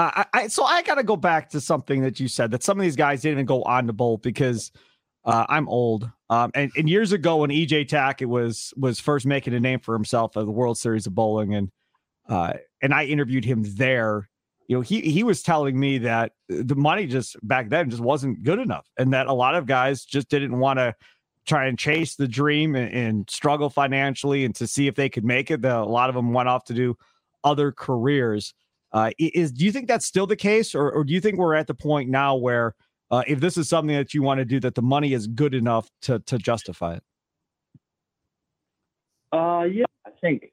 Uh, I, so I got to go back to something that you said that some of these guys didn't even go on to bowl because uh, I'm old. Um, and, and, years ago when EJ Tackett was was first making a name for himself at the World Series of Bowling, and uh, and I interviewed him there. You know, he he was telling me that the money just back then just wasn't good enough, and that a lot of guys just didn't want to try and chase the dream and, and, struggle financially and to see if they could make it. That a lot of them went off to do other careers. Uh, is do you think that's still the case, or, or do you think we're at the point now where uh, if this is something that you want to do, that the money is good enough to to justify it? Uh, yeah, I think.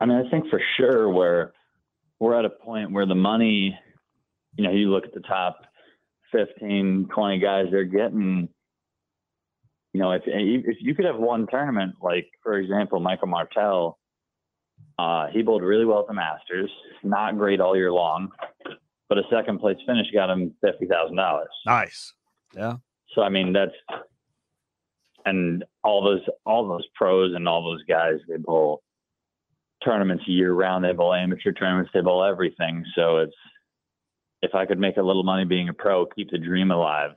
I mean, I think for sure where we're at a point where the money, you know, you look at the top 15, 20 guys, they're getting. You know, if if you could have one tournament, like for example, Michael Martell, uh, he bowled really well at the Masters, not great all year long, but a second place finish got him fifty thousand dollars. Nice. Yeah. So I mean that's and all those all those pros and all those guys they bowl tournaments year round. They bowl amateur tournaments. They bowl everything. So it's if I could make a little money being a pro, keep the dream alive,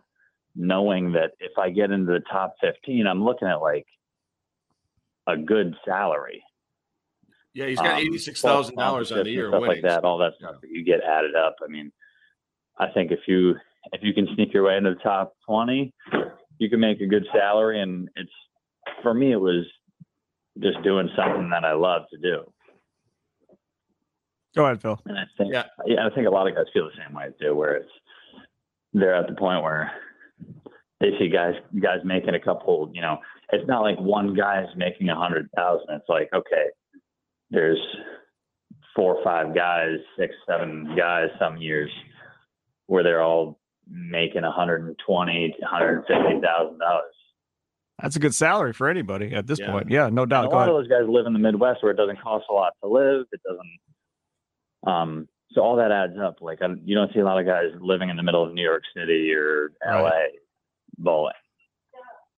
knowing that if I get into the top fifteen, I'm looking at like a good salary. Yeah, he's got um, eighty six thousand dollars on the year, stuff like that. All that stuff yeah. that you get added up. I mean, I think if you if you can sneak your way into the top twenty, you can make a good salary. And it's for me, it was just doing something that I love to do. Go ahead, Phil. And I think, yeah, yeah, I think a lot of guys feel the same way too, where it's they're at the point where they see guys guys making a couple. You know, it's not like one guy's making a hundred thousand. It's like okay, there's four or five guys, six, seven guys some years where they're all making 120 150 thousand dollars. That's a good salary for anybody at this yeah. point. Yeah, no doubt. And a lot of those guys live in the Midwest where it doesn't cost a lot to live. It doesn't. Um, so all that adds up. Like I, you don't see a lot of guys living in the middle of New York City or LA right. bowling.